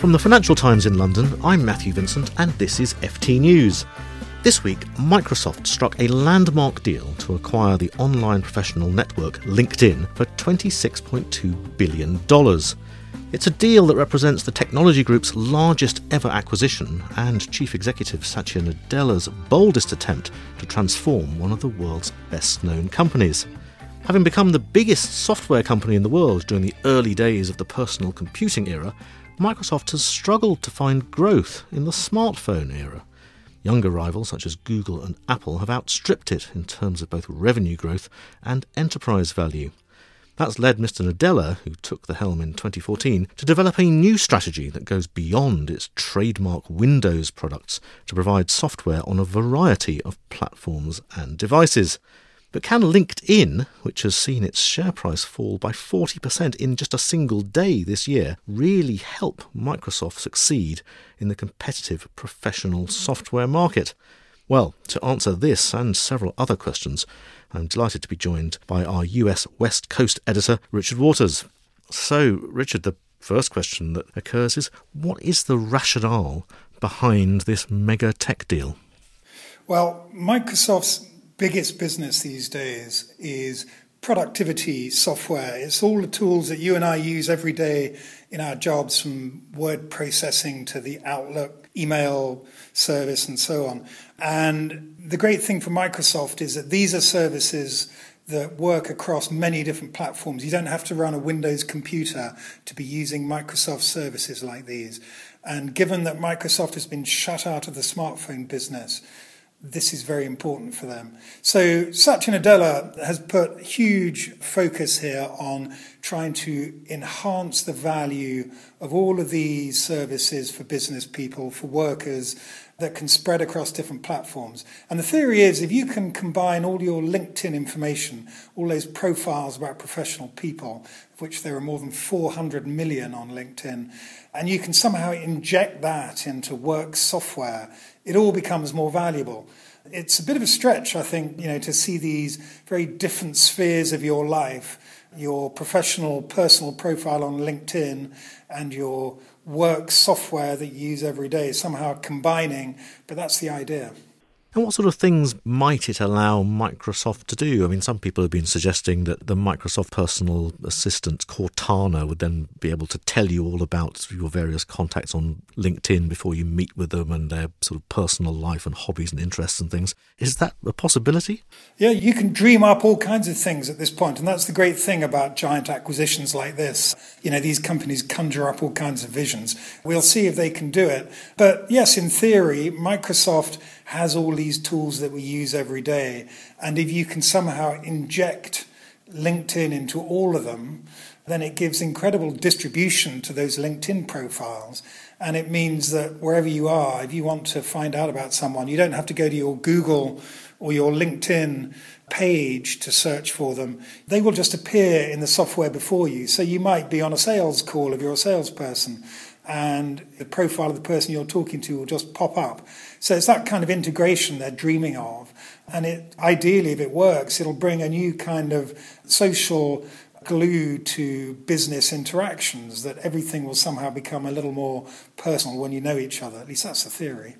From the Financial Times in London, I'm Matthew Vincent, and this is FT News. This week, Microsoft struck a landmark deal to acquire the online professional network LinkedIn for $26.2 billion. It's a deal that represents the technology group's largest ever acquisition and Chief Executive Satya Nadella's boldest attempt to transform one of the world's best known companies. Having become the biggest software company in the world during the early days of the personal computing era, Microsoft has struggled to find growth in the smartphone era. Younger rivals such as Google and Apple have outstripped it in terms of both revenue growth and enterprise value. That's led Mr. Nadella, who took the helm in 2014, to develop a new strategy that goes beyond its trademark Windows products to provide software on a variety of platforms and devices. But can LinkedIn, which has seen its share price fall by 40% in just a single day this year, really help Microsoft succeed in the competitive professional software market? Well, to answer this and several other questions, I'm delighted to be joined by our US West Coast editor, Richard Waters. So, Richard, the first question that occurs is what is the rationale behind this mega tech deal? Well, Microsoft's biggest business these days is productivity software. It's all the tools that you and I use every day in our jobs, from word processing to the Outlook email service and so on. And the great thing for Microsoft is that these are services that work across many different platforms. You don't have to run a Windows computer to be using Microsoft services like these. And given that Microsoft has been shut out of the smartphone business, this is very important for them. So Satya Nadella has put huge focus here on trying to enhance the value of all of these services for business people, for workers that can spread across different platforms. And the theory is if you can combine all your LinkedIn information, all those profiles about professional people, of which there are more than 400 million on LinkedIn, and you can somehow inject that into work software, it all becomes more valuable. It's a bit of a stretch, I think, you know, to see these very different spheres of your life, your professional, personal profile on LinkedIn and your work software that you use every day, somehow combining, but that's the idea. And what sort of things might it allow Microsoft to do? I mean, some people have been suggesting that the Microsoft personal assistant Cortana would then be able to tell you all about your various contacts on LinkedIn before you meet with them and their sort of personal life and hobbies and interests and things. Is that a possibility? Yeah, you can dream up all kinds of things at this point, and that's the great thing about giant acquisitions like this. You know, these companies conjure up all kinds of visions. We'll see if they can do it. But yes, in theory, Microsoft has all these tools that we use every day. And if you can somehow inject LinkedIn into all of them, then it gives incredible distribution to those LinkedIn profiles. And it means that wherever you are, if you want to find out about someone, you don't have to go to your Google or your LinkedIn page to search for them. They will just appear in the software before you. So you might be on a sales call if you're a salesperson and the profile of the person you're talking to will just pop up. So it's that kind of integration they're dreaming of. And it ideally, if it works, it'll bring a new kind of social glue to business interactions that everything will somehow become a little more personal when you know each other. At least that's the theory.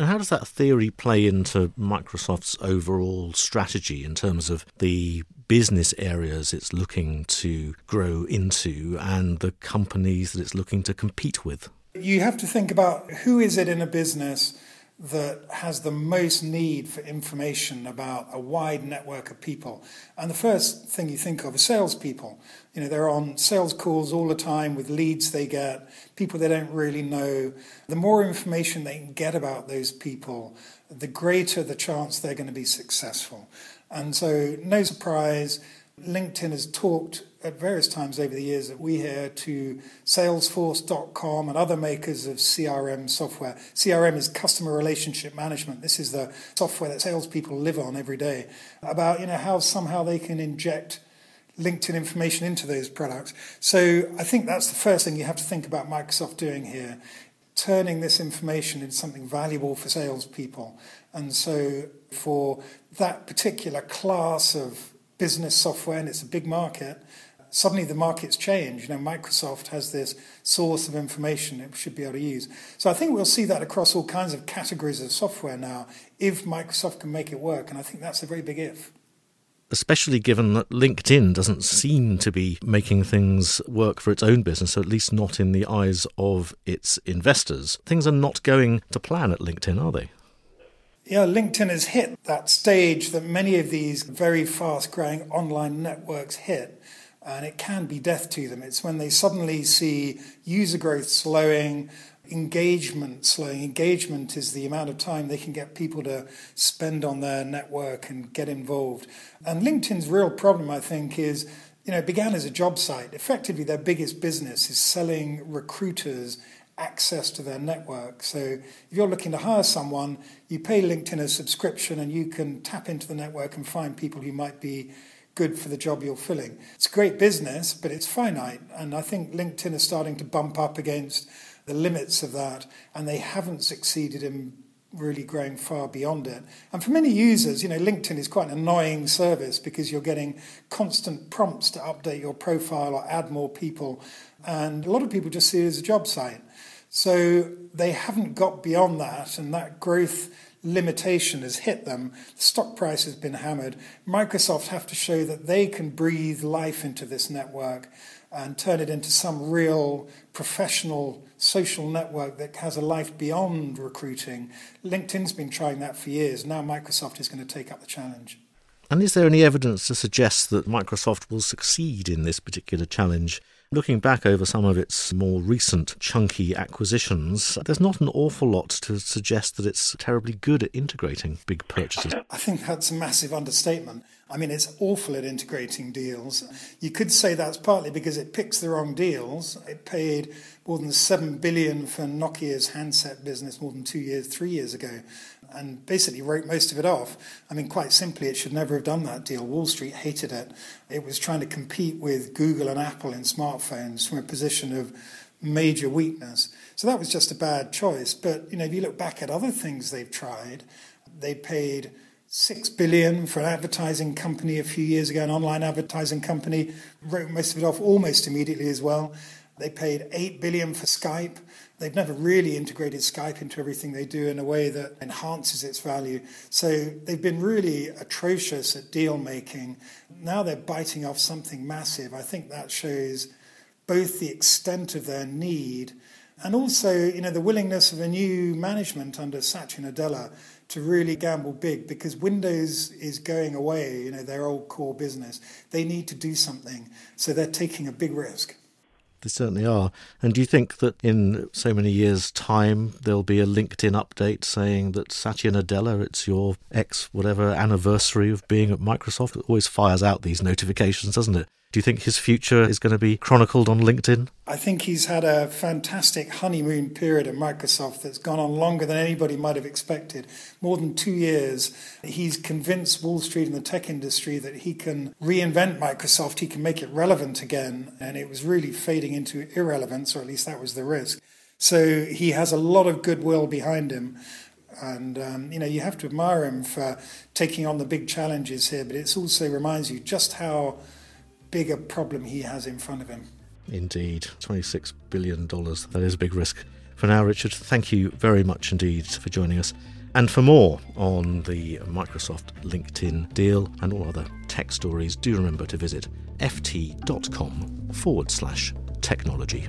And how does that theory play into Microsoft's overall strategy in terms of the business areas it's looking to grow into and the companies that it's looking to compete with? You have to think about who is it in a business that has the most need for information about a wide network of people. And the first thing you think of is salespeople. You know, they're on sales calls all the time with leads they get, people they don't really know. The more information they can get about those people, the greater the chance they're going to be successful. And so, no surprise, LinkedIn has talked at various times over the years that we hear to Salesforce.com and other makers of CRM software. CRM is customer relationship management. This is the software that salespeople live on every day. About you know how somehow they can inject LinkedIn information into those products. So I think that's the first thing you have to think about Microsoft doing here, turning this information into something valuable for salespeople. And so for that particular class of business software, and it's a big market, suddenly the market's change. You know, Microsoft has this source of information it should be able to use. So I think we'll see that across all kinds of categories of software now if Microsoft can make it work. And I think that's a very big if especially given that LinkedIn doesn't seem to be making things work for its own business, or at least not in the eyes of its investors. Things are not going to plan at LinkedIn, are they? Yeah, LinkedIn has hit that stage that many of these very fast growing online networks hit, and it can be death to them. It's when they suddenly see user growth slowing, engagement slowing. Engagement is the amount of time they can get people to spend on their network and get involved. And LinkedIn's real problem, I think, is you know, it began as a job site. Effectively, their biggest business is selling recruiters access to their network. So if you're looking to hire someone, you pay LinkedIn a subscription and you can tap into the network and find people who might be good for the job you're filling. It's great business, but it's finite. And I think LinkedIn is starting to bump up against the limits of that, and they haven't succeeded in really growing far beyond it. And for many users, you know, LinkedIn is quite an annoying service because you're getting constant prompts to update your profile or add more people. And a lot of people just see it as a job site. So they haven't got beyond that, and that growth limitation has hit them. The stock price has been hammered. Microsoft have to show that they can breathe life into this network and turn it into some real professional social network that has a life beyond recruiting. LinkedIn's been trying that for years. Now Microsoft is going to take up the challenge. And is there any evidence to suggest that Microsoft will succeed in this particular challenge? Looking back over some of its more recent chunky acquisitions, there's not an awful lot to suggest that it's terribly good at integrating big purchases. I think that's a massive understatement. I mean, it's awful at integrating deals. You could say that's partly because it picks the wrong deals. It paid more than seven billion for Nokia's handset business more than two years, three years ago and basically wrote most of it off. I mean, quite simply, it should never have done that deal. Wall Street hated it. It was trying to compete with Google and Apple in smartphones from a position of major weakness. So that was just a bad choice. But you know, if you look back at other things they've tried, they paid six billion for an advertising company a few years ago, an online advertising company, wrote most of it off almost immediately as well. They paid eight billion for Skype. They've never really integrated Skype into everything they do in a way that enhances its value. So they've been really atrocious at deal making. Now they're biting off something massive. I think that shows both the extent of their need and also, you know, the willingness of a new management under Satya Nadella to really gamble big because Windows is going away, you know, their old core business. They need to do something. So they're taking a big risk. They certainly are. And do you think that in so many years' time there'll be a LinkedIn update saying that Satya Nadella, it's your ex whatever anniversary of being at Microsoft? It always fires out these notifications, doesn't it? Do you think his future is going to be chronicled on LinkedIn? I think he's had a fantastic honeymoon period at Microsoft that's gone on longer than anybody might have expected. More than two years. He's convinced Wall Street and the tech industry that he can reinvent Microsoft, he can make it relevant again. And it was really fading into irrelevance, or at least that was the risk. So he has a lot of goodwill behind him. And, um, you know, you have to admire him for taking on the big challenges here, but it also reminds you just how bigger problem he has in front of him. Indeed, $26 billion. That is a big risk. For now, Richard, thank you very much indeed for joining us. And for more on the Microsoft LinkedIn deal and all other tech stories, do remember to visit ft.com forward slash technology.